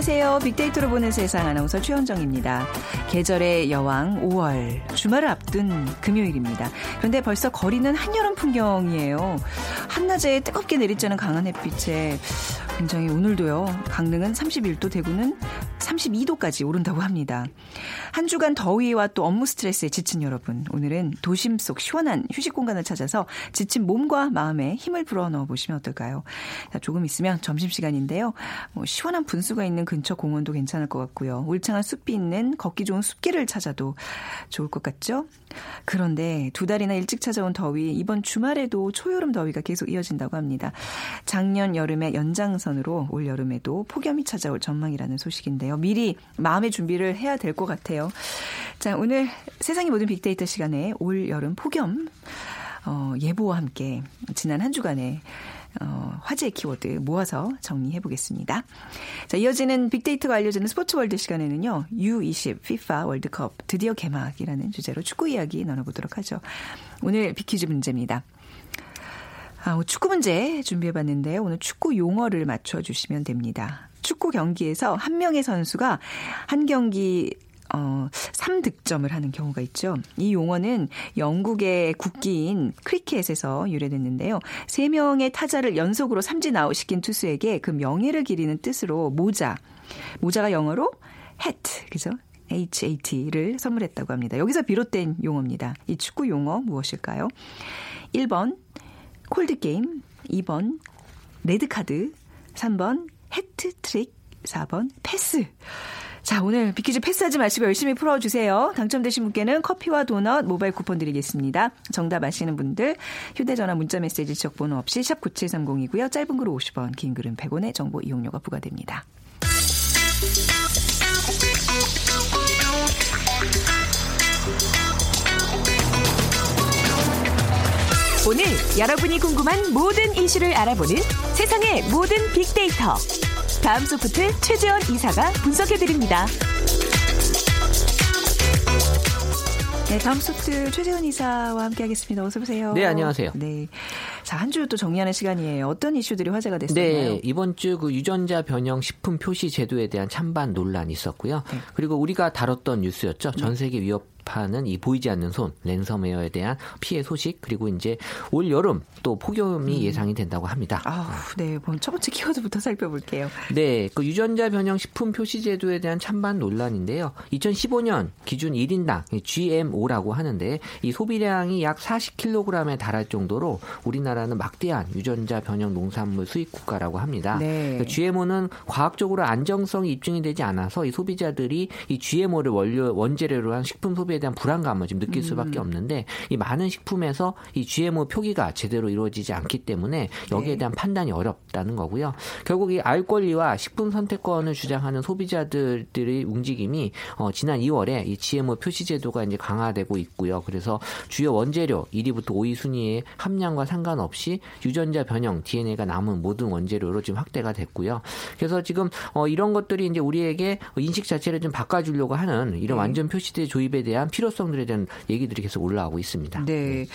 안녕하세요. 빅데이터로 보는 세상 아나운서 최현정입니다. 계절의 여왕 5월 주말을 앞둔 금요일입니다. 그런데 벌써 거리는 한여름 풍경이에요. 한낮에 뜨겁게 내리쬐는 강한 햇빛에 굉장히 오늘도요. 강릉은 31도, 대구는 32도까지 오른다고 합니다. 한 주간 더위와 또 업무 스트레스에 지친 여러분, 오늘은 도심 속 시원한 휴식 공간을 찾아서 지친 몸과 마음에 힘을 불어넣어 보시면 어떨까요? 자, 조금 있으면 점심시간인데요. 뭐 시원한 분수가 있는 근처 공원도 괜찮을 것 같고요. 울창한 숲이 있는 걷기 좋은 숲길을 찾아도 좋을 것 같죠? 그런데 두 달이나 일찍 찾아온 더위, 이번 주말에도 초여름 더위가 계속 이어진다고 합니다. 작년 여름의 연장선으로 올 여름에도 폭염이 찾아올 전망이라는 소식인데요. 미리 마음의 준비를 해야 될 것 같아요. 자, 오늘 세상의 모든 빅데이터 시간에 올 여름 폭염 어, 예보와 함께 지난 한 주간의 어, 화제의 키워드 모아서 정리해 보겠습니다. 자, 이어지는 빅데이터가 알려주는 스포츠 월드 시간에는요. U20 FIFA 월드컵 드디어 개막이라는 주제로 축구 이야기 나눠보도록 하죠. 오늘 빅퀴즈 문제입니다. 아, 축구 문제 준비해 봤는데요. 오늘 축구 용어를 맞춰 주시면 됩니다. 축구 경기에서 한 명의 선수가 한 경기 어, 3득점을 하는 경우가 있죠. 이 용어는 영국의 국기인 크리켓에서 유래됐는데요. 3명의 타자를 연속으로 삼진 아웃시킨 투수에게 그 명예를 기리는 뜻으로 모자, 모자가 영어로 hat, 그죠? HAT를 선물했다고 합니다. 여기서 비롯된 용어입니다. 이 축구 용어 무엇일까요? 1번 콜드게임, 2번 레드카드, 3번 해트트릭, 4번 패스. 자, 오늘 비키즈 패스하지 마시고 열심히 풀어주세요. 당첨되신 분께는 커피와 도넛 모바일 쿠폰 드리겠습니다. 정답 아시는 분들 휴대전화 문자메시지 지역번호 없이 샵 9730이고요. 짧은 글은 50원, 긴 글은 100원의 정보 이용료가 부과됩니다. 오늘 여러분이 궁금한 모든 이슈를 알아보는 세상의 모든 빅데이터. 다음 소프트 최재원 이사가 분석해드립니다. 네, 다음 소프트 최재원 이사와 함께하겠습니다. 어서 오세요. 네, 안녕하세요. 네, 자 한 주 또 정리하는 시간이에요. 어떤 이슈들이 화제가 됐었나요? 네, 이번 주 그 유전자 변형 식품 표시 제도에 대한 찬반 논란이 있었고요. 네. 그리고 우리가 다뤘던 뉴스였죠. 전 세계 위협 파는 이 보이지 않는 손 랜섬웨어에 대한 피해 소식 그리고 이제 올 여름 또 폭염이 음. 예상이 된다고 합니다. 아, 네. 그럼 첫 번째 키워드부터 살펴볼게요. 네, 그 유전자 변형 식품 표시 제도에 대한 찬반 논란인데요. 2015년 기준 1인당 GMO라고 하는데 이 소비량이 약 40kg에 달할 정도로 우리나라는 막대한 유전자 변형 농산물 수입 국가라고 합니다. 네. GMO는 과학적으로 안정성이 입증이 되지 않아서 이 소비자들이 이 GMO를 원료 원재료로 한 식품 소비에 대한 불안감을 지금 느낄 수밖에 음. 없는데 이 많은 식품에서 이 GMO 표기가 제대로 이루어지지 않기 때문에 여기에 네. 대한 판단이 어렵다는 거고요. 결국 이 알 권리와 식품 선택권을 주장하는 소비자들의 움직임이 어, 지난 2월에 이 GMO 표시 제도가 이제 강화되고 있고요. 그래서 주요 원재료 1위부터 5위 순위의 함량과 상관없이 유전자 변형 DNA가 남은 모든 원재료로 지금 확대가 됐고요. 그래서 지금 어, 이런 것들이 이제 우리에게 인식 자체를 좀 바꿔주려고 하는 이런 네. 완전 표시대 조입에 대한 필요성들에 대한 얘기들이 계속 올라오고 있습니다. 네.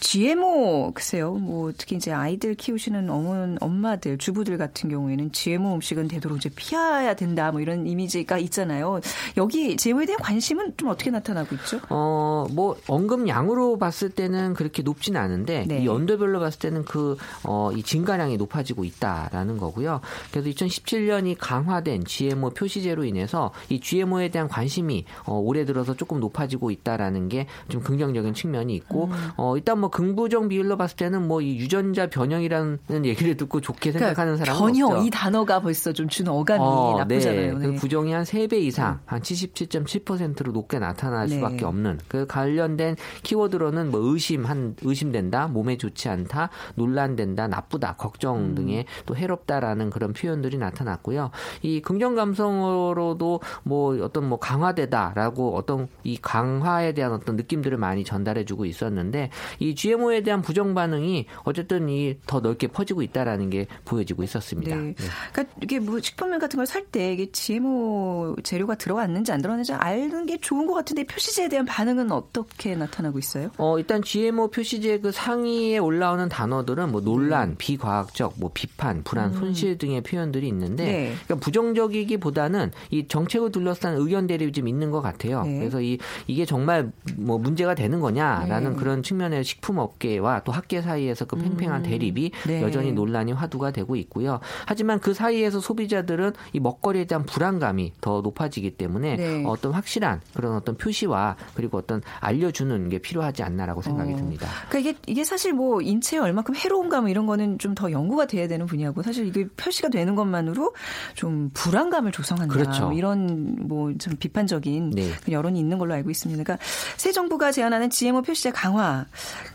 GMO 글쎄요. 뭐 특히 이제 아이들 키우시는 어머 엄마들 주부들 같은 경우에는 GMO 음식은 되도록 이제 피해야 된다 뭐 이런 이미지가 있잖아요. 여기 GMO에 대한 관심은 좀 어떻게 나타나고 있죠? 어, 뭐 언급량으로 봤을 때는 그렇게 높지는 않은데 네. 이 연도별로 봤을 때는 그 어, 이 증가량이 높아지고 있다라는 거고요. 그래서 2017년이 강화된 GMO 표시제로 인해서 이 GMO에 대한 관심이 어, 올해 들어서 조금 높아지고 가지고 있다라는 게 좀 긍정적인 측면이 있고 음. 어 일단 뭐 긍부정 비율로 봤을 때는 뭐 이 유전자 변형이라는 얘기를 듣고 좋게 그러니까 생각하는 그러니까 사람은 변형 없죠. 이 단어가 벌써 좀 주는 어감이 어, 나쁘잖아요. 네. 그 부정이 한 3배 이상 음. 한 77.7%로 높게 나타날 네. 수밖에 없는 그 관련된 키워드로는 뭐 의심 한 의심된다, 몸에 좋지 않다, 논란된다, 나쁘다, 걱정 음. 등의 또 해롭다라는 그런 표현들이 나타났고요. 이 긍정 감성으로도 뭐 어떤 뭐 강화되다라고 어떤 이 가, 강화에 대한 어떤 느낌들을 많이 전달해주고 있었는데 이 GMO에 대한 부정 반응이 어쨌든 이 더 넓게 퍼지고 있다라는 게 보여지고 있었습니다. 네. 네. 그러니까 이게 뭐 식품면 같은 걸 살 때 이게 GMO 재료가 들어갔는지 안 들어갔는지 알는 게 좋은 것 같은데 표시제에 대한 반응은 어떻게 나타나고 있어요? 어 일단 GMO 표시제 그 상위에 올라오는 단어들은 뭐 논란, 음. 비과학적, 뭐 비판, 불안, 음. 손실 등의 표현들이 있는데 네. 그러니까 부정적이기보다는 이 정책을 둘러싼 의견 대립이 좀 있는 것 같아요. 네. 그래서 이 이게 정말 뭐 문제가 되는 거냐라는 네. 그런 측면의 식품업계와 또 학계 사이에서 그 팽팽한 음. 대립이 네. 여전히 논란이 화두가 되고 있고요. 하지만 그 사이에서 소비자들은 이 먹거리에 대한 불안감이 더 높아지기 때문에 네. 어떤 확실한 그런 어떤 표시와 그리고 어떤 알려주는 게 필요하지 않나라고 생각이 어. 듭니다. 그러니까 이게 이게 사실 뭐 인체에 얼마큼 해로운가 뭐 이런 거는 좀 더 연구가 돼야 되는 분야고 사실 이게 표시가 되는 것만으로 좀 불안감을 조성한다. 그렇죠. 뭐 이런 뭐 좀 비판적인 네. 여론이 있는 걸로 알고 있습니다. 그러니까 새 정부가 제안하는 GMO 표시제 강화.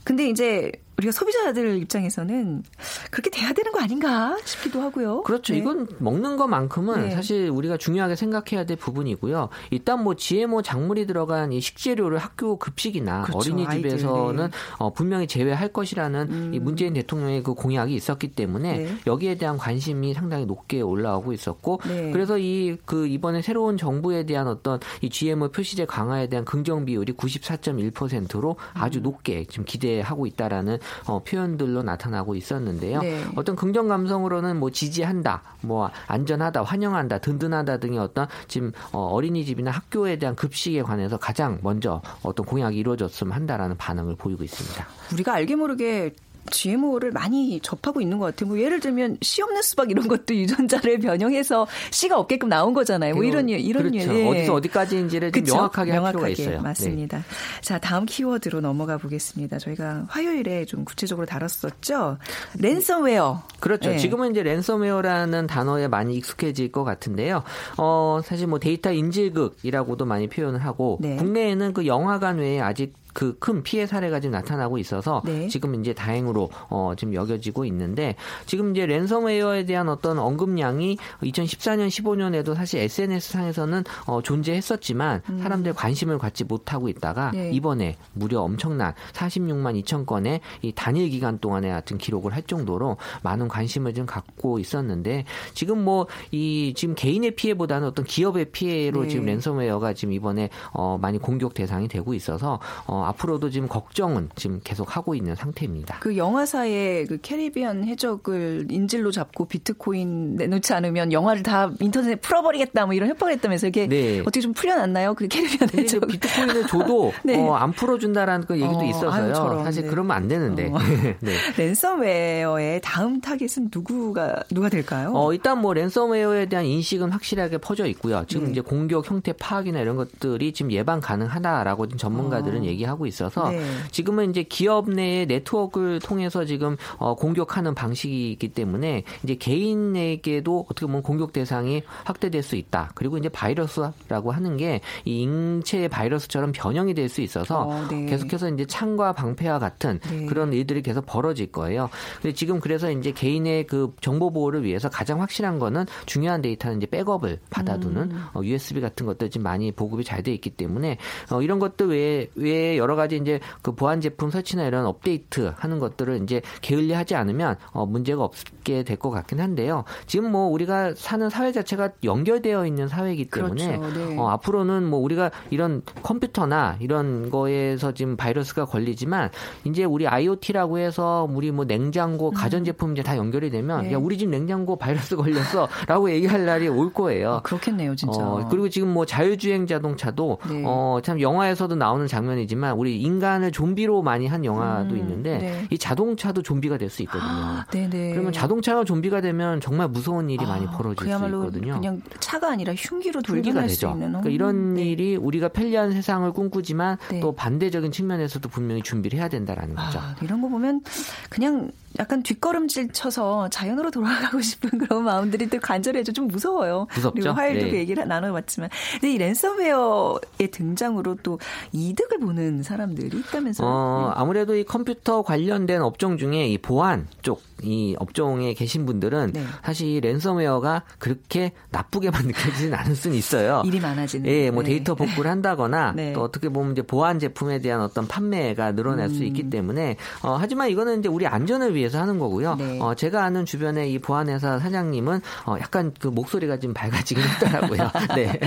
근데 이제 우리가 소비자들 입장에서는 그렇게 돼야 되는 거 아닌가 싶기도 하고요. 그렇죠. 네. 이건 먹는 것만큼은 네. 사실 우리가 중요하게 생각해야 될 부분이고요. 일단 뭐 GMO 작물이 들어간 이 식재료를 학교 급식이나 그렇죠. 어린이집에서는 네. 어, 분명히 제외할 것이라는 음. 이 문재인 대통령의 그 공약이 있었기 때문에 네. 여기에 대한 관심이 상당히 높게 올라오고 있었고 네. 그래서 이 그 이번에 새로운 정부에 대한 어떤 이 GMO 표시제 강화에 대한 긍정 비율이 94.1%로 아주 음. 높게 지금 기대하고 있다라는 어, 표현들로 나타나고 있었는데요. 네. 어떤 긍정 감성으로는 뭐 지지한다, 뭐 안전하다, 환영한다, 든든하다 등의 어떤 지금 어, 어린이집이나 학교에 대한 급식에 관해서 가장 먼저 어떤 공약이 이루어졌으면 한다라는 반응을 보이고 있습니다. 우리가 알게 모르게 GMO를 많이 접하고 있는 것 같아요. 뭐 예를 들면 씨 없는 수박 이런 것도 유전자를 변형해서 씨가 없게끔 나온 거잖아요. 뭐 이런 이런 그렇죠. 예. 어디서 어디까지인지를 좀 명확하게, 명확하게 있어요. 맞습니다. 네. 자 다음 키워드로 넘어가 보겠습니다. 저희가 화요일에 좀 구체적으로 다뤘었죠. 랜섬웨어. 그렇죠. 네. 지금은 이제 랜섬웨어라는 단어에 많이 익숙해질 것 같은데요. 어 사실 뭐 데이터 인질극이라고도 많이 표현을 하고 네. 국내에는 그 영화관 외에 아직 그 큰 피해 사례가 지금 나타나고 있어서 네. 지금 이제 다행으로 어 지금 여겨지고 있는데 지금 이제 랜섬웨어에 대한 어떤 언급량이 2014년 15년에도 사실 SNS 상에서는 어 존재했었지만 음. 사람들 관심을 갖지 못하고 있다가 네. 이번에 무려 엄청난 46만 2천 건의 이 단일 기간 동안에 같은 기록을 할 정도로 많은 관심을 좀 갖고 있었는데 지금 뭐 이 지금 개인의 피해보다는 어떤 기업의 피해로 네. 지금 랜섬웨어가 지금 이번에 어 많이 공격 대상이 되고 있어서 어 앞으로도 지금 걱정은 지금 계속 하고 있는 상태입니다. 그 영화사의 그 캐리비안 해적을 인질로 잡고 비트코인 내놓지 않으면 영화를 다 인터넷에 풀어버리겠다 뭐 이런 협박을 했다면서 이게 네. 어떻게 좀 풀려났나요? 그 캐리비안 해적 비트코인을 줘도 네. 어, 안 풀어준다라는 그 얘기도 어, 있어서요. 아유, 사실 네. 그러면 안 되는데 어. 네. 랜섬웨어의 다음 타겟은 누구가 누가 될까요? 어, 일단 뭐 랜섬웨어에 대한 인식은 확실하게 퍼져 있고요. 지금 네. 이제 공격 형태 파악이나 이런 것들이 지금 예방 가능하다라고 전문가들은 어. 얘기하고. 하고 있어서 네. 지금은 이제 기업 내의 네트워크를 통해서 지금 어, 공격하는 방식이기 때문에 이제 개인에게도 어떻게 보면 공격 대상이 확대될 수 있다. 그리고 이제 바이러스라고 하는 게 이 인체 바이러스처럼 변형이 될 수 있어서 어, 네. 계속해서 이제 창과 방패와 같은 네. 그런 일들이 계속 벌어질 거예요. 근데 지금 그래서 이제 개인의 그 정보 보호를 위해서 가장 확실한 거는 중요한 데이터는 이제 백업을 받아두는 음. 어, USB 같은 것들 지금 많이 보급이 잘 돼 있기 때문에 어, 이런 것들 외에 외에 여러 가지 이제 그 보안 제품 설치나 이런 업데이트 하는 것들을 이제 게을리 하지 않으면 어 문제가 없게 될 것 같긴 한데요. 지금 뭐 우리가 사는 사회 자체가 연결되어 있는 사회이기 때문에 그렇죠. 네. 어 앞으로는 뭐 우리가 이런 컴퓨터나 이런 거에서 지금 바이러스가 걸리지만 이제 우리 IoT라고 해서 우리 뭐 냉장고 음. 가전 제품 이제 다 연결이 되면 네. 야 우리 집 냉장고 바이러스 걸렸어라고 얘기할 날이 올 거예요. 아, 그렇겠네요, 진짜. 어, 그리고 지금 뭐 자율주행 자동차도 네. 어 참 영화에서도 나오는 장면이지만 우리 인간을 좀비로 많이 한 영화도 음, 있는데 네. 이 자동차도 좀비가 될 수 있거든요. 아, 그러면 자동차가 좀비가 되면 정말 무서운 일이 아, 많이 벌어질 수 있거든요. 그냥 차가 아니라 흉기로 돌기가 되죠. 수 있는. 그러니까 이런 네. 일이 우리가 편리한 세상을 꿈꾸지만 네. 또 반대적인 측면에서도 분명히 준비를 해야 된다라는 거죠. 아, 이런 거 보면 그냥 약간 뒷걸음질 쳐서 자연으로 돌아가고 싶은 그런 마음들이 또 간절해져 좀 무서워요. 무섭죠. 그리고 화요일도 네. 그 얘기를 나눠봤지만, 근데 이 랜섬웨어의 등장으로 또 이득을 보는 사람들이 있다면서요? 어, 아무래도 이 컴퓨터 관련된 업종 중에 이 보안 쪽 이 업종에 계신 분들은 네. 사실 랜섬웨어가 그렇게 나쁘게만 느껴지진 않을 수는 있어요. 일이 많아지는. 예, 뭐 네. 데이터 복구를 한다거나 네. 또 어떻게 보면 이제 보안 제품에 대한 어떤 판매가 늘어날 수 음. 있기 때문에 어, 하지만 이거는 이제 우리 안전을 위해서 하는 거고요. 네. 어, 제가 아는 주변의 이 보안회사 사장님은 어, 약간 그 목소리가 좀 밝아지긴 했더라고요. 네.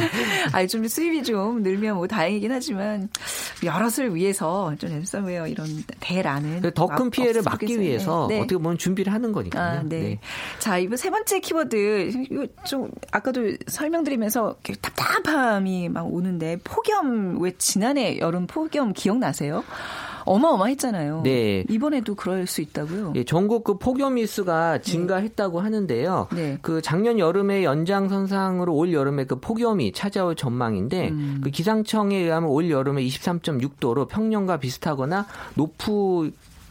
아니 좀 수입이 좀 늘면 뭐 다행이긴 하지만 여럿을 위해서 좀 랜섬웨어 이런 대라는 그더큰막 피해를 막기. 위해서 네. 어떻게 보면 준비 를 하는 거니까요. 아, 네. 자, 이번 세 번째 키워드. 좀, 아까도 설명드리면서 답답함이 막 오는데, 폭염, 왜 지난해 여름 폭염 기억나세요? 어마어마했잖아요. 네. 이번에도 그럴 수 있다고요? 예, 전국 그 폭염 일수가 증가했다고 하는데요. 네. 그 작년 여름에 연장선상으로 올 여름에 그 폭염이 찾아올 전망인데 음. 그 기상청에 의하면 올 여름에 23.6도로 평년과 비슷하거나 높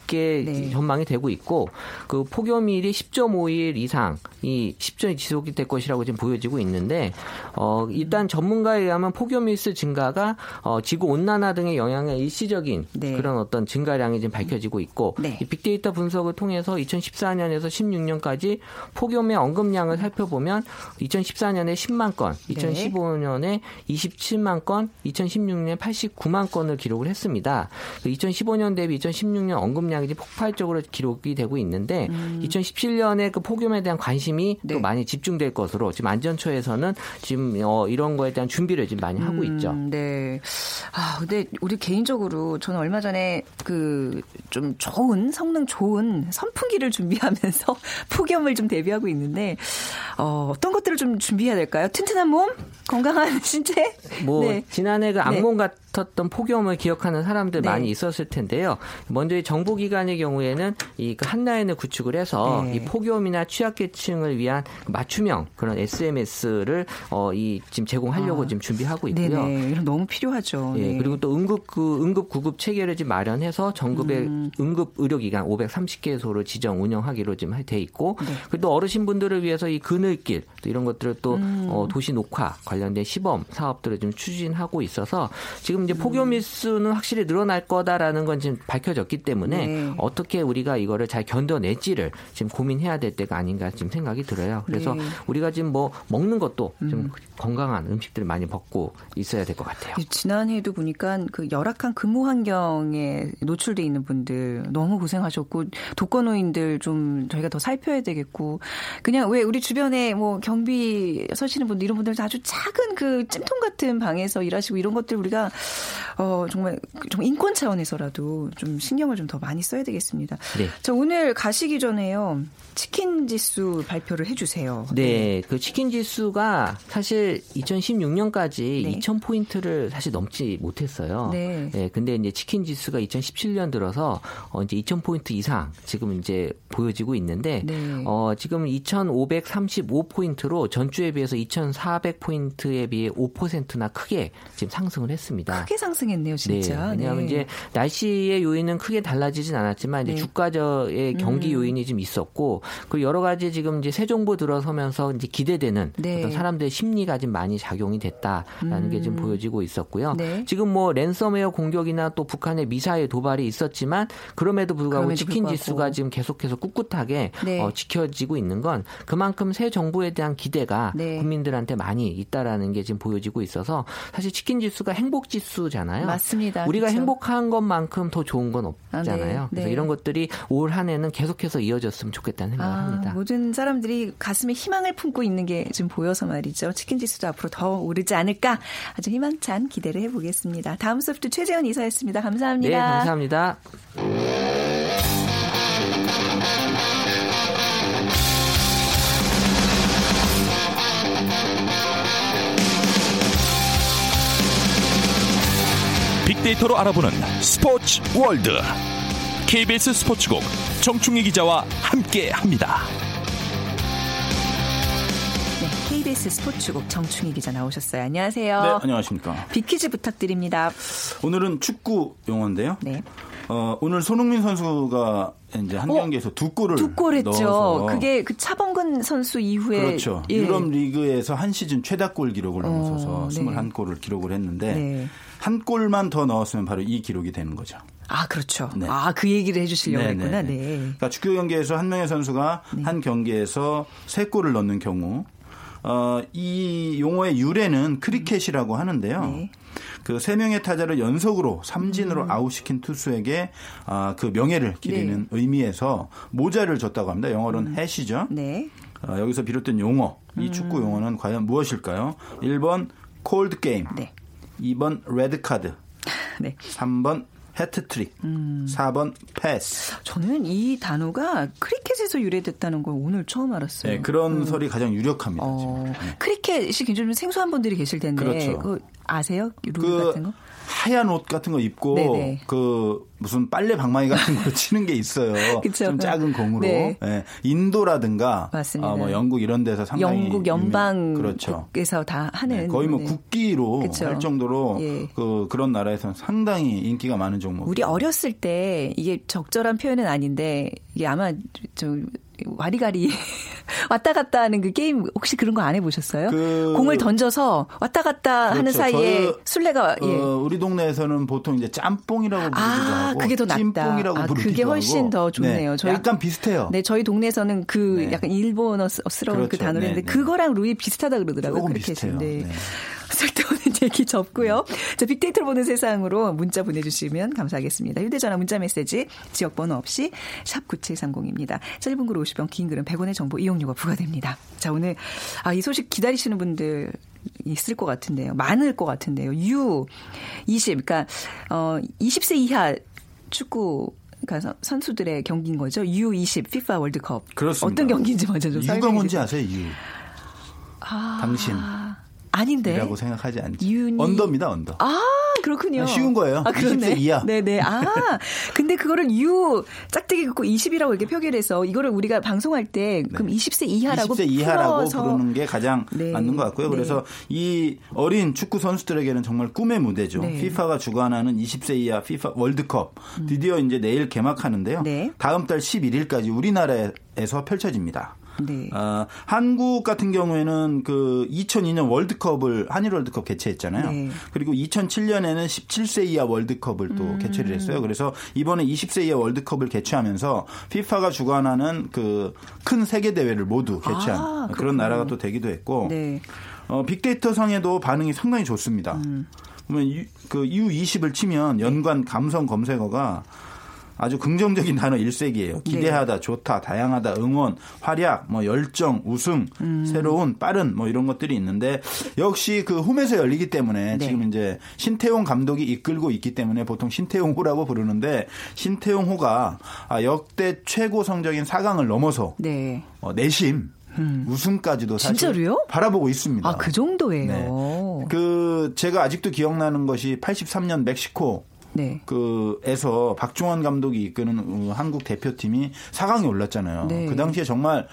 게 네. 전망이 되고 있고 그 폭염일이 10.5일 이상 이 10전 지속이 될 것이라고 지금 보여지고 있는데 어 일단 전문가에 의하면 폭염일수 증가가 어 지구 온난화 등의 영향의 일시적인 네. 그런 어떤 증가량이 지금 밝혀지고 있고 네. 이 빅데이터 분석을 통해서 2014년에서 16년까지 폭염의 언급량을 살펴보면 2014년에 10만 건, 네. 2015년에 27만 건, 2016년에 89만 건을 기록을 했습니다. 2015년 대비 2016년 언급량 이 이제 폭발적으로 기록이 되고 있는데 2017년에 그 폭염에 대한 관심이 음. 네. 또 많이 집중될 것으로 지금 안전처에서는 지금 어, 이런 거에 대한 준비를 지금 많이 하고 있죠. 음, 네. 아, 근데 우리 개인적으로 저는 얼마 전에 그 좀 좋은 성능 좋은 선풍기를 준비하면서 폭염을 좀 대비하고 있는데 어, 어떤 것들을 좀 준비해야 될까요? 튼튼한 몸, 건강한 신체. 뭐 네. 지난해 그 악몽 같았던 폭염을 기억하는 사람들 네. 많이 있었을 텐데요. 먼저 이 정부 기관의 경우에는 이그 한라인을 구축을 해서 네. 이 폭염이나 취약계층을 위한 그 맞춤형 그런 SMS를 어 이 지금 제공하려고 아. 지금 준비하고 있고요. 네네. 너무 필요하죠. 예, 네. 그리고 또 응급 그 응급 구급 체계를 지금 마련해서 전국의 음. 응급 의료기관 530개소를 지정 운영하기로 지금 돼 있고 네. 그리고 또 어르신분들을 위해서 이 그늘길 또 이런 것들을 또 음. 어, 도시 녹화 관련된 시범 사업들을 좀 추진하고 있어서 지금 음. 이제 폭염 일수는 확실히 늘어날 거다라는 건 지금 밝혀졌기 때문에 네. 어떻게 우리가 이거를 잘 견뎌낼지를 지금 고민해야 될 때가 아닌가 지금 생각이 들어요. 그래서 네. 우리가 지금 뭐 먹는 것도 좀 건강한 음식들을 많이 먹고 있어야 될 것 같아요. 지난해에도 보니까 그 열악한 근무 환경에 노출돼 있는 분들 너무 고생하셨고 독거노인들 좀 저희가 더 살펴야 되겠고 그냥 왜 우리 주변에 뭐 경비 서시는 분들 이런 분들 아주 작은 그 찜통 같은 방에서 일하시고 이런 것들 우리가 어 정말 좀 인권 차원에서라도 좀 신경을 좀 더 많이 써야 되겠습니다. 네. 자 오늘 가시기 전에요 치킨 지수 발표를 해주세요. 네, 그 치킨 지수가 사실 2016년까지 네. 2,000 포인트를 사실 넘지 못했어요. 네. 근데 이제 치킨 지수가 2017년 들어서 어 이제 2,000 포인트 이상 지금 이제 보여지고 있는데 네. 어 지금 2,535 포인트로 전주에 비해서 2,400 포인트에 비해 5%나 크게 지금 상승을 했습니다. 크게 상승했네요, 진짜. 네, 왜냐하면 네. 이제 날씨의 요인은 크게 달라지진 않았지만 이제 네. 주가저의 경기 음. 요인이 좀 있었고 그리고 여러 가지 지금 이제 새 정부 들어서면서 이제 기대되는 네. 어떤 사람들의 심리가 좀 많이 작용이 됐다라는 게 지금 보여지고 있었고요. 네. 지금 뭐 랜섬웨어 공격이나 또 북한의 미사일 도발이 있었지만 그럼에도 불구하고 그럼에도 치킨 불구하고. 지수가 지금 계속해서 꿋꿋하게 네. 어, 지켜지고 있는 건 그만큼 새 정부에 대한 기대가 네. 국민들한테 많이 있다라는 게 지금 보여지고 있어서 사실 치킨 지수가 행복 지수잖아요. 맞습니다. 우리가 그렇죠. 행복한 것만큼 더 좋은 건 없잖아요. 아, 네. 그래서 네. 이런 것들이 올 한 해는 계속해서 이어졌으면 좋겠다는 생각을 아, 합니다. 모든 사람들이 가슴에 희망을 품고 있는 게 지금 보여서 말이죠. 치킨 지수도 앞으로 더 오르지 않을까 아주 희망찬 기대를 해보겠습니다. 다음 소프트 최재현 이사였습니다. 감사합니다. 네, 감사합니다. 빅데이터로 알아보는 스포츠 월드 KBS 스포츠국 정충희 기자와 함께 합니다. KBS 스포츠국 정충희 기자 나오셨어요. 안녕하세요. 네, 안녕하십니까. 빅퀴즈 부탁드립니다. 오늘은 축구 용어인데요. 네. 어, 오늘 손흥민 선수가 이제 한 어, 경기에서 두 골을 두 골 했죠. 그게 그 차범근 선수 이후에 그렇죠. 예. 유럽 리그에서 한 시즌 최다 골 기록을 넘어서서 어, 네. 21골을 기록을 했는데 네. 한 골만 더 넣었으면 바로 이 기록이 되는 거죠. 아, 그렇죠. 네. 아, 그 얘기를 해 주시려고 했구나. 네. 그러니까 축구 경기에서 한 명의 선수가 한 경기에서 세 골을 넣는 경우, 어, 이 용어의 유래는 크리켓이라고 하는데요. 네. 그세 명의 타자를 연속으로 삼진으로 아웃시킨 투수에게 아, 그 명예를 기리는 음. 네. 의미에서 모자를 줬다고 합니다. 영어로는 해시죠. 네. 어, 여기서 비롯된 용어, 이 축구 용어는 과연 무엇일까요? 1번 콜드 게임, 네. 2번 레드 카드, 네. 3번 해트트릭, 음. 4번 패스. 저는 이 단어가 크리켓에서 유래됐다는 걸 오늘 처음 알았어요. 네, 그런 설이 가장 유력합니다. 어. 네. 크리켓이 굉장히 좀 생소한 분들이 계실 텐데 그렇죠. 그거 아세요? 룰 그 같은 거? 하얀 옷 같은 거 입고 네네. 그 무슨 빨래 방망이 같은 거 치는 게 있어요. 그쵸. 좀 작은 공으로. 네. 예, 인도라든가 맞습니다. 아, 뭐 영국 이런 데서 상당히 영국 연방국에서 그렇죠. 다 하는 네, 거의 뭐 네. 국기로 그쵸. 할 정도로 예. 그 그런 나라에서는 상당히 인기가 많은 종목. 우리 어렸을 때 이게 적절한 표현은 아닌데 이게 아마 좀 와리가리 왔다 갔다 하는 그 게임 혹시 그런 거 안 해보셨어요? 그- 공을 던져서 왔다 갔다 하는 그렇죠. 사이에 저희- 술래가 예. 어, 우리 동네에서는 보통 이제 짬뽕이라고 부르기도 아, 하고 그게 더 낫다. 찜뽕이라고 아, 부르기도 그게 훨씬 하고. 더 좋네요. 네, 저희- 약간 비슷해요. 네, 저희 동네에서는 그 네. 약간 일본어스러운 그 그렇죠. 단어를 했는데 네, 네. 그거랑 룰이 비슷하다 그러더라고요. 조금 그렇게 비슷해요. 네. 쓸데없는 얘기 접고요. 자, 빅데이터를 보는 세상으로 문자 보내주시면 감사하겠습니다. 휴대전화 문자 메시지 지역번호 없이 샵 9730입니다. 짧은 글 50원, 긴 글은 100원의 정보 이용료가 부과됩니다. 자, 오늘 아, 이 소식 기다리시는 분들 있을 것 같은데요. 많을 것 같은데요. U 20, 그러니까 어 20세 이하 축구 그러니까 선- 선수들의 경기인 거죠. U20 FIFA 월드컵. 그렇습니다. 어떤 경기인지 먼저 좀 설명해 뭔지 주세요. 아세요? 이유. 아, 당신. 아닌데. 이라고 생각하지 않죠. 윤이- 언더입니다, 언더. 아, 그렇군요. 아, 쉬운 거예요. 아, 그렇네. 20세 이하. 네네. 아, 근데 그거를 유 짝대기 긋고 20이라고 이렇게 표기해서 이거를 우리가 방송할 때 그럼 20세 이하라고 20세 이하라고 풀어서 부르는 게 가장 네. 맞는 것 같고요. 네. 그래서 이 어린 축구 선수들에게 정말 꿈의 무대죠. 네. FIFA가 주관하는 20세 이하 FIFA 월드컵 드디어 이제 내일 개막하는데요. 네. 다음 달 11일까지 우리나라에서 펼쳐집니다. 네. 어, 한국 같은 경우에는 그 2002년 월드컵을 한일 월드컵 개최했잖아요. 네. 그리고 2007년에는 17세 이하 월드컵을 또 음. 개최를 했어요. 그래서 이번에 20세 이하 월드컵을 개최하면서 FIFA가 주관하는 그 큰 세계 대회를 모두 개최한 아, 그런. 나라가 또 되기도 했고 네. 어, 빅데이터 상에도 반응이 상당히 좋습니다. 음. 그러면 유, 그 U20을 치면 연관 감성 검색어가 아주 긍정적인 단어 일색이에요. 네. 기대하다, 좋다, 다양하다, 응원, 활약, 뭐 열정, 우승, 음. 새로운, 빠른 뭐 이런 것들이 있는데 역시 그 홈에서 열리기 때문에 네. 지금 이제 신태용 감독이 이끌고 있기 때문에 보통 신태용 호라고 부르는데 신태용 호가 아, 역대 최고 성적인 4강을 넘어서 네. 어, 내심 우승까지도 사실 진짜로요? 바라보고 있습니다. 아, 그 정도예요. 네. 그 제가 아직도 기억나는 것이 83년 멕시코 네. 그에서 박종원 감독이 이끄는 어, 한국 대표팀이 4강에 올랐잖아요. 네. 그 당시에 정말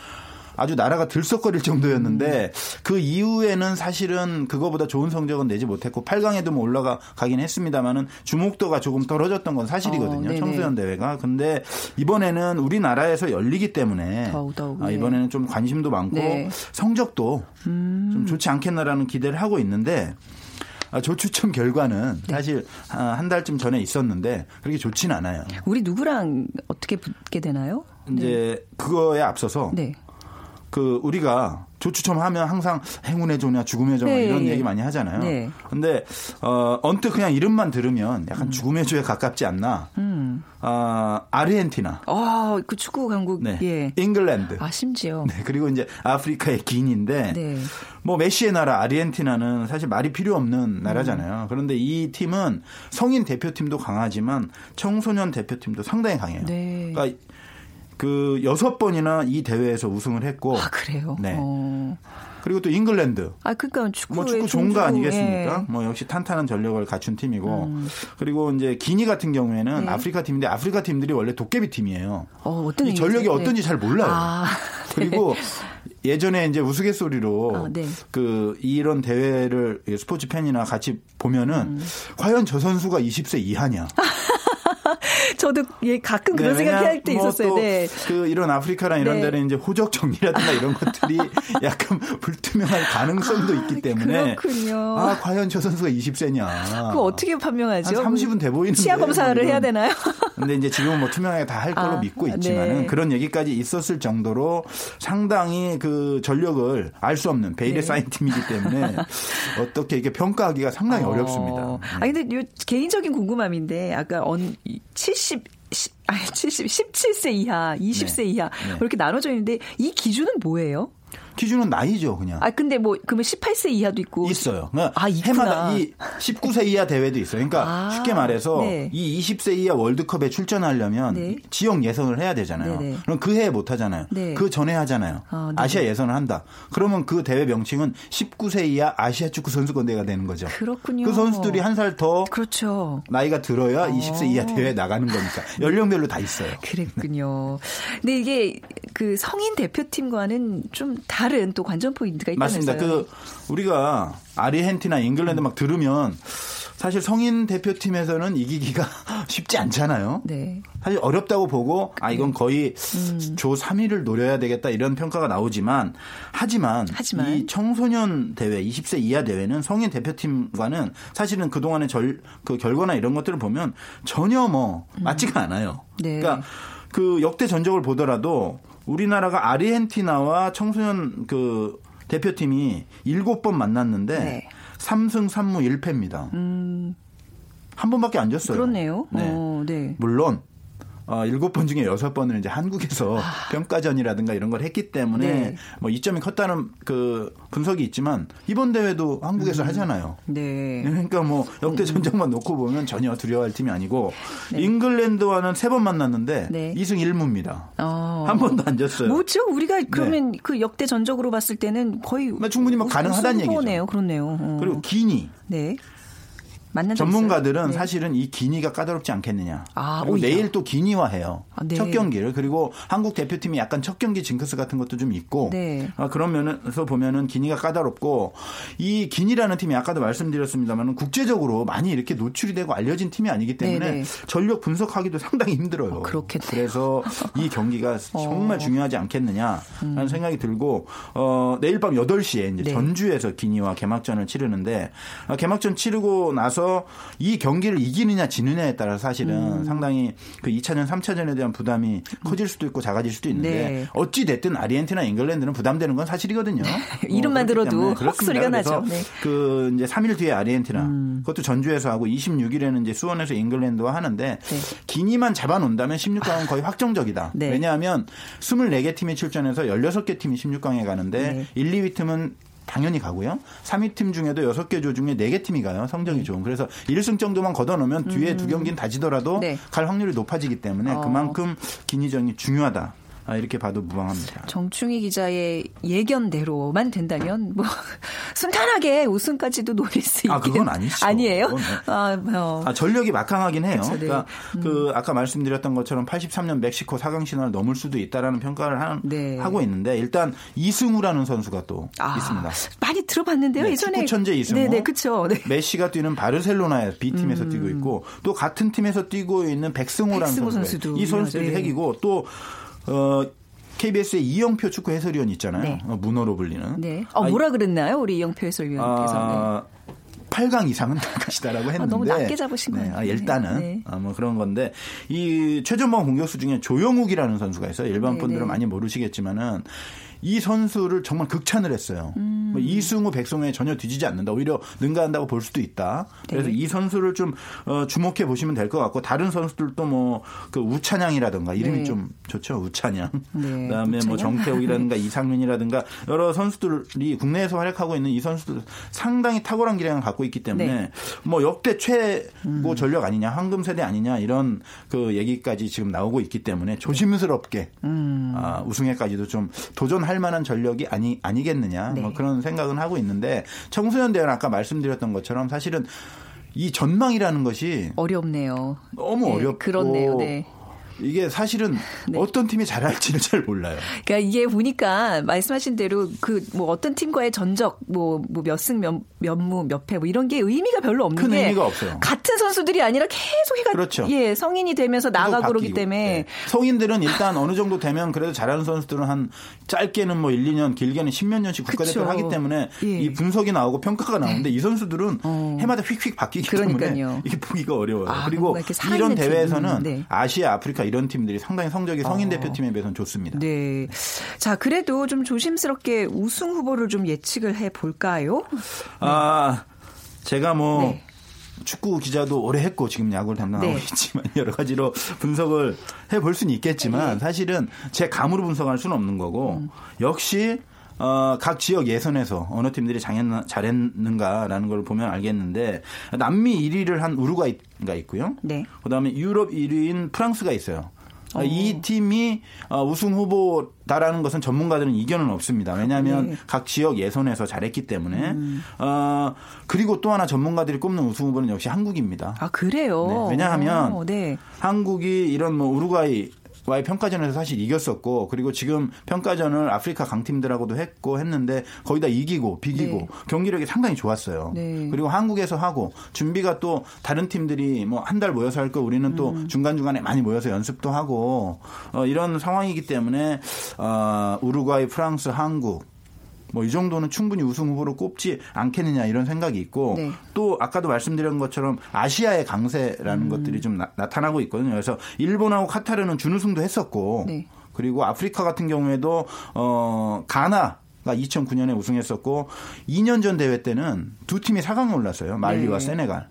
아주 나라가 들썩거릴 정도였는데 그 이후에는 사실은 그거보다 좋은 성적은 내지 못했고 8강에도 뭐 올라가 가긴 했습니다만은 주목도가 조금 떨어졌던 건 사실이거든요. 어. 청소년 대회가. 근데 이번에는 우리나라에서 열리기 때문에 더욱더욱, 아, 네. 이번에는 좀 관심도 많고 네. 음. 성적도 좀 좋지 않겠나라는 기대를 하고 있는데 아, 조추첨 결과는 네. 사실 아, 한 달쯤 전에 있었는데 그렇게 좋진 않아요. 우리 누구랑 어떻게 붙게 되나요? 이제 그거에 앞서서 네. 그 우리가 조추첨 하면 항상 행운의 조냐 죽음의 조냐 네. 이런 얘기 많이 하잖아요. 네. 근데 어 언뜻 그냥 이름만 들으면 약간 죽음의 조에 가깝지 않나. 음. 아 아르헨티나, 아, 그 축구 강국 네, 예. 잉글랜드, 아, 심지어. 네, 그리고 이제 아프리카의 기인인데 네. 뭐 메시의 나라 아르헨티나는 사실 말이 필요 없는 나라잖아요. 그런데 이 팀은 성인 대표팀도 강하지만 청소년 대표팀도 상당히 강해요. 네. 그러니까 그 여섯 번이나 이 대회에서 우승을 했고 아, 그래요? 네. 어. 그리고 또 잉글랜드 아, 그러니까 축구 뭐 축구 종가 아니겠습니까? 뭐 역시 탄탄한 전력을 갖춘 팀이고 그리고 이제 기니 같은 경우에는 음. 네. 아프리카 팀인데 아프리카 팀들이 원래 도깨비 팀이에요. 어, 어떤 이 전력이 의미세요? 어떤지 잘 몰라요. 아, 그리고 예전에 이제 우스갯소리로 아, 네. 그 이런 대회를 스포츠 팬이나 같이 보면은 음. 과연 저 선수가 20세 이하냐. 저도 예, 가끔 그런 네, 생각할 때 뭐 있었어요. 또 네. 그 이런 아프리카랑 이런 네. 데는 이제 호적 정리라든가 이런 것들이 약간 불투명할 가능성도 있기 때문에 그렇군요. 아 과연 저 선수가 20세냐? 그거 어떻게 판명하죠? 한 30은 돼 보이는데 치아 검사를 뭐. 해야 되나요? 근데 이제 지금은 뭐 투명하게 다 할 걸로 아, 믿고 있지만은 네. 그런 얘기까지 있었을 정도로 상당히 그 전력을 알 수 없는 베일에 네. 쌓인 팀이기 때문에 어떻게 이게 평가하기가 상당히 어. 렵습니다 아 근데 요 개인적인 궁금함인데 아까 언 70, 10, 아니 70, 17세 이하, 20세 네. 이하 네. 이렇게 나눠져 있는데 이 기준은 뭐예요? 기준은 나이죠, 그냥. 아 근데 뭐 그러면 18세 이하도 있고 있어요. 그러니까 아, 있구나. 해마다 이 19세 이하 대회도 있어요. 그러니까 아, 쉽게 말해서 네. 이 20세 이하 월드컵에 출전하려면 네. 지역 예선을 해야 되잖아요. 네네. 그럼 그 해에 못 하잖아요. 네. 그 전에 하잖아요. 아, 네네. 아시아 예선을 한다. 그러면 그 대회 명칭은 19세 이하 아시아 축구 선수권대회가 되는 거죠. 그렇군요. 그 선수들이 한 살 더 그렇죠. 나이가 들어야 어. 20세 이하 대회에 나가는 거니까 연령별로 다 있어요. 그랬군요. 근데 이게 그 성인 대표팀과는 좀 다른 또 관전 포인트가 있다면서요. 맞습니다. 그 우리가 아르헨티나, 잉글랜드 막 들으면 사실 성인 대표팀에서는 이기기가 쉽지 않잖아요. 네. 사실 어렵다고 보고 아 이건 거의 음. 조 3위를 노려야 되겠다 이런 평가가 나오지만 하지만, 하지만. 이 청소년 대회 20세 이하 대회는 성인 대표팀과는 사실은 그동안의 절, 그 결과나 이런 것들을 보면 전혀 뭐 맞지가 않아요. 음. 네. 그러니까 그 역대 전적을 보더라도 우리나라가 아르헨티나와 청소년 그 대표팀이 7번 만났는데 네. 3승 3무 1패입니다. 한 번밖에 안 졌어요. 그렇네요. 네. 어, 네. 물론 어, 7번 중에 6번은 이제 한국에서 평가전이라든가 이런 걸 했기 때문에 아. 네. 뭐 이점이 컸다는 그 분석이 있지만 이번 대회도 한국에서 하잖아요. 네. 그러니까 뭐 역대 전적만 놓고 보면 전혀 두려워할 팀이 아니고 네. 잉글랜드와는 세 번 만났는데 네. 2승 1무입니다. 어. 한 번도 안 졌어요. 뭐죠? 우리가 그러면 그 역대 전적으로 봤을 때는 거의 뭐 충분히 뭐 가능하다는 얘기죠. 네요 그렇네요. 어. 그리고 기니 네. 만난 적 전문가들은? 네. 사실은 이 기니가 까다롭지 않겠느냐. 아, 그리고 오히려. 내일 또 기니화해요. 아, 네. 첫 경기를 그리고 한국 대표팀이 약간 첫 경기 징크스 같은 것도 좀 있고 네. 아, 그런 면에서 보면은 기니가 까다롭고 이 기니라는 팀이 아까도 말씀드렸습니다만 국제적으로 많이 이렇게 노출이 되고 알려진 팀이 아니기 때문에 네, 네. 전력 분석하기도 상당히 힘들어요. 어, 그렇겠네요. 그래서 이 경기가 정말 중요하지 않겠느냐라는 생각이 들고 어, 내일 밤 8시에 이제 네. 전주에서 기니와 개막전을 치르는데 어, 개막전 치르고 나서 이 경기를 이기느냐 지느냐에 따라 사실은 음. 상당히 그 2차전, 3차전에 대한 부담이 커질 수도 있고 작아질 수도 있는데 네. 어찌 됐든 아르헨티나, 잉글랜드는 부담되는 건 사실이거든요. 이름만 뭐 그렇기 들어도 헛소리가. 나죠. 네. 그 이제 3일 뒤에 아르헨티나 그것도 전주에서 하고 26일에는 이제 수원에서 잉글랜드와 하는데 기니만 잡아놓는다면 16강은 거의 확정적이다. 네. 왜냐하면 24개 팀이 출전해서 16개 팀이 16강에 가는데 네. 1, 2위 팀은 당연히 가고요. 3위 팀 중에도 6개 조 중에 4개 팀이 가요. 성적이 좋은. 그래서 1승 정도만 걷어놓으면 뒤에 두 경기는 다지더라도 네. 갈 확률이 높아지기 때문에 어. 그만큼 기니전이 중요하다. 아, 이렇게 봐도 무방합니다. 정충희 기자의 예견대로만 된다면 뭐 순탄하게 우승까지도 노릴 수 있게 아, 그건 아니죠. 아니에요? 그건, 네. 아, 어. 아, 전력이 막강하긴 해요. 그쵸, 네. 그러니까 그 아까 말씀드렸던 것처럼 83년 멕시코 4강 신화를 넘을 수도 있다라는 평가를 하, 네. 고 있는데 일단 이승우라는 선수가 또 아, 있습니다. 많이 들어봤는데요. 네, 예전에 천재 이승우. 네네 그렇죠. 네. 메시가 뛰는 바르셀로나의 B 팀에서 뛰고 있고 또 같은 팀에서 뛰고 있는 백승호라는 백승호 선수. 선수도 이 선수들이 네. 핵이고 또 어. KBS의 이영표 축구 해설위원 있잖아요. 네. 어, 문어로 불리는. 네. 어, 아, 이- 뭐라 그랬나요? 우리 이영표 해설위원께서. 아, 8강 이상은 될 것이다라고 했는데 아, 너무 낮게 잡으신 네, 거예요. 아, 일단은 네. 아, 뭐 그런 건데 이 최전방 공격수 중에 조영욱이라는 선수가 있어요. 일반 네, 분들은 네. 많이 모르시겠지만은 이 선수를 정말 극찬을 했어요. 음. 뭐 이승우, 백성호에 전혀 뒤지지 않는다. 오히려 능가한다고 볼 수도 있다. 그래서 네. 이 선수를 좀 어, 주목해 보시면 될 것 같고 다른 선수들도 뭐 그 우찬양이라든가 이름이 네. 좀 좋죠. 우찬양. 네, 그다음에 뭐 우찬양. 정태욱이라든가 이상민이라든가 여러 선수들이 국내에서 활약하고 있는 이 선수들 상당히 탁월한 기량을 갖고 있기 때문에 네. 뭐 역대 최고 음. 전력 아니냐, 황금 세대 아니냐 이런 그 얘기까지 지금 나오고 있기 때문에 조심스럽게 음. 아, 우승에까지도 좀 도전할 만한 전력이 아니 아니겠느냐 네. 뭐 그런 생각은 하고 있는데 청소년 대회는 아까 말씀드렸던 것처럼 사실은 이 전망이라는 것이 어렵네요. 너무 네, 어렵고 그렇네요. 네. 이게 사실은 네. 어떤 팀이 잘할지는 잘 몰라요. 그러니까 이게 보니까 말씀하신 대로 그 뭐 어떤 팀과의 전적 뭐 몇승몇무몇 패 뭐 이런 게 의미가 별로 없는 큰게 의미가 없어요. 같은 선수들이 아니라 계속 해가 그렇죠. 예 성인이 되면서 나가고 그러기. 때문에 네. 성인들은 일단 어느 정도 되면 그래도 잘하는 선수들은 한 짧게는 뭐 1, 2년, 길게는 10몇 년씩 국가대표를. 하기 때문에 예. 이 분석이 나오고 평가가 나오는데 이 선수들은 해마다 휙휙 바뀌기 때문에 그러니까요. 이게 보기가 어려워요. 아, 그리고 이런 대회에서는 팀. 네. 아시아, 아프리카 이런 팀들이 상당히 성적이 성인 어. 대표팀에 비해서는 좋습니다. 네. 자, 그래도 좀 조심스럽게 우승 후보를 좀 예측을 해 볼까요? 아, 제가 뭐 네. 축구 기자도 오래 했고 지금 야구를 담당하고 네. 있지만 여러 가지로 분석을 해볼 수는 있겠지만 네. 사실은 제 감으로 분석할 수는 없는 거고 음. 역시 어, 각 지역 예선에서 어느 팀들이 잘했나, 잘했는가라는 걸 보면 알겠는데 남미 1위를 한 우루과이가 있고요. 네. 그다음에 유럽 1위인 프랑스가 있어요. 이 팀이 어, 우승 후보다라는 것은 전문가들은 이견은 없습니다. 왜냐하면 네. 각 지역 예선에서 잘했기 때문에 어, 그리고 또 하나 전문가들이 꼽는 우승 후보는 역시 한국입니다. 아, 그래요. 네, 왜냐하면 어, 네. 한국이 이런 뭐 우루과이 와의 평가전에서 사실 이겼었고 그리고 지금 평가전을 아프리카 강팀들하고도 했고 했는데 거의 다 이기고 비기고 네. 경기력이 상당히 좋았어요. 네. 그리고 한국에서 하고 준비가 또 다른 팀들이 뭐 한 달 모여서 할거 우리는 또 음. 중간 중간에 많이 모여서 연습도 하고 어, 이런 상황이기 때문에 어, 우루과이, 프랑스, 한국 뭐 이 정도는 충분히 우승 후보로 꼽지 않겠느냐 이런 생각이 있고 네. 또 아까도 말씀드린 것처럼 아시아의 강세라는 음. 것들이 좀 나, 타나고 있거든요. 그래서 일본하고 카타르는 준우승도 했었고 네. 그리고 아프리카 같은 경우에도 어 가나 가 2009년에 우승했었고 2년 전 대회 때는 두 팀이 4강에 올랐어요. 말리와 네. 세네갈.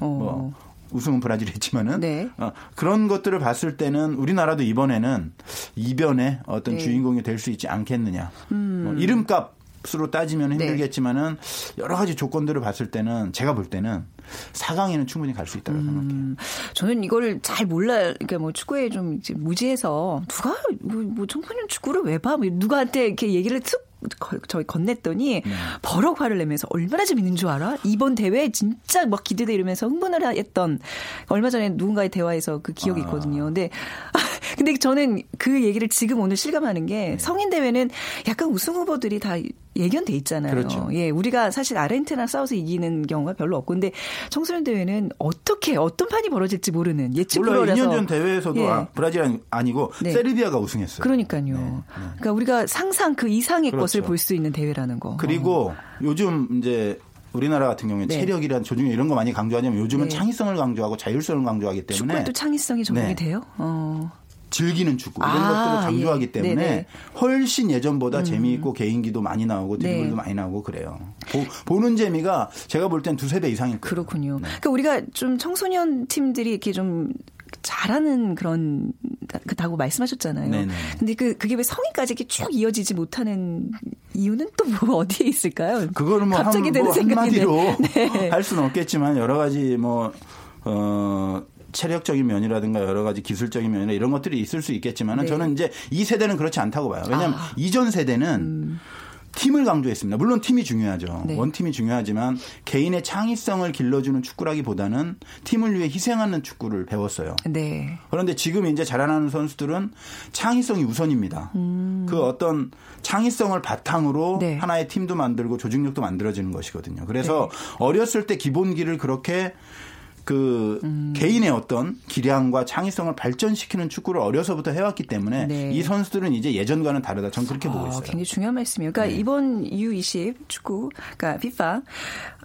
어. 뭐 우승은 브라질이 했지만은 네. 어, 그런 것들을 봤을 때는 우리나라도 이번에는 이변의 어떤 네. 음. 주인공이 될 수 있지 않겠느냐. 뭐 이름값 으로 따지면 네. 힘들겠지만은 여러 가지 조건들을 봤을 때는 제가 볼 때는 4강에는 충분히 갈 수 있다고 생각해요. 음, 저는 이걸 잘 몰라. 그러니까 뭐 축구에 좀 이제 무지해서 누가 뭐, 뭐 청소년 축구를 왜 봐? 뭐 누구한테 이렇게 얘기를 툭 거- 저희 건넸더니 네. 버럭 화를 내면서 얼마나 재밌는 줄 알아? 이번 대회 진짜 막 기대돼 이러면서 흥분을 했던 얼마 전에 누군가의 대화에서 그 기억이 아. 있거든요. 근데 근데 저는 그 얘기를 지금 오늘 실감하는 게 네. 성인 대회는 약간 우승 후보들이 다 예견돼 있잖아요. 그렇죠. 예, 우리가 사실 아르헨티나 싸워서 이기는 경우가 별로 없고 근데 청소년 대회는 어떻게 어떤 판이 벌어질지 모르는 예측. 불허라서 2년 전 대회에서도 예. 아, 브라질 아니고 네. 세르비아가 우승했어요. 그러니까요. 그러니까 우리가 상상 그 이상의 그렇죠. 것을 볼 수 있는 대회라는 거. 그리고 요즘 이제 우리나라 같은 경우에 네. 체력이란 조중에 이런 거 많이 강조하냐면 요즘은 네. 창의성을 강조하고 자율성을 강조하기 때문에 축구에도 창의성이 적용이 네. 돼요. 어. 즐기는 축구 이런 아, 것들을 강조하기 예. 때문에 네네. 훨씬 예전보다 재미있고 개인기도 많이 나오고 드리블도 네. 많이 나오고 그래요. 보, 는 재미가 제가 볼 땐 두세 배 이상일 거예요. 그렇군요. 네. 그러니까 우리가 좀 청소년 팀들이 이렇게 좀 잘하는 그런 다고 말씀하셨잖아요. 네네. 근데 그 그게 왜 성인까지 이렇게 쭉 이어지지 못하는 이유는 또 뭐 어디에 있을까요? 그거는 뭐, 갑자기 한, 드는 뭐 생각인데. 한마디로 네. 할 수는 없겠지만 여러 가지 뭐 어. 체력적인 면이라든가 여러 가지 기술적인 면이나 이런 것들이 있을 수 있겠지만은 네. 저는 이제 이 세대는 그렇지 않다고 봐요. 왜냐하면 아. 이전 세대는 팀을 강조했습니다. 물론 팀이 중요하죠. 네. 원팀이 중요하지만 개인의 창의성을 길러주는 축구라기보다는 팀을 위해 희생하는 축구를 배웠어요. 네. 그런데 지금 이제 자라나는 선수들은 창의성이 우선입니다. 그 어떤 창의성을 바탕으로 음. 네. 하나의 팀도 만들고 조직력도 만들어지는 것이거든요. 그래서 어렸을 때 기본기를 그렇게 그 음. 개인의 어떤 기량과 창의성을 발전시키는 축구를 어려서부터 해왔기 때문에 네. 이 선수들은 이제 예전과는 다르다. 전 그렇게 보고 아, 있어요. 굉장히 중요한 말씀이에요. 그러니까 네. 이번 U20 축구, 그러니까 FIFA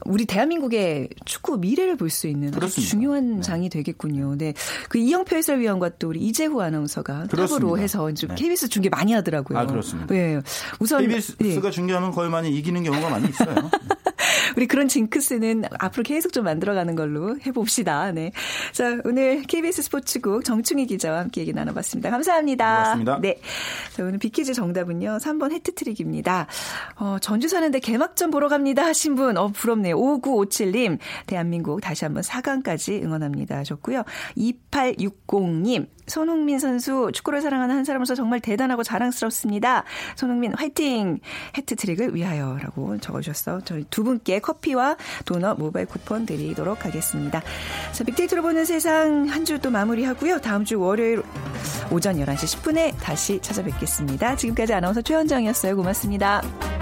우리 대한민국의 축구 미래를 볼 수 있는. 중요한 네. 장이 되겠군요. 네, 그 이영표 해설위원과 또 우리 이재후 아나운서가 그렇습니다. 탑으로 해서 좀 네. KBS 중계 많이 하더라고요. 아, 그렇습니다. 네, 우선 KBS가 네. 중계하면 거의 많이 이기는 경우가 많이 있어요. 우리 그런 징크스는 앞으로 계속 좀 만들어가는 걸로 해봅시다. 네. 자, 오늘 KBS 스포츠국 정충희 기자와 함께 얘기 나눠봤습니다. 감사합니다. 고맙습니다. 네. 자, 오늘 비키즈 정답은요. 3번 해트트릭입니다. 어, 전주 사는데 개막전 보러 갑니다 하신 분, 어, 부럽네요. 5957님, 대한민국 다시 한번 4강까지 응원합니다 하셨고요. 2860님, 손흥민 선수 축구를 사랑하는 한 사람으로서 정말 대단하고 자랑스럽습니다. 손흥민 화이팅! 해트트릭을 위하여라고 적어주셨어. 저희 두 분께 커피와 도넛 모바일 쿠폰 드리도록 하겠습니다. 자, 빅데이터로 보는 세상 한 주 또 마무리하고요. 다음 주 월요일 오전 11시 10분에 다시 찾아뵙겠습니다. 지금까지 아나운서 최현정이었어요. 고맙습니다.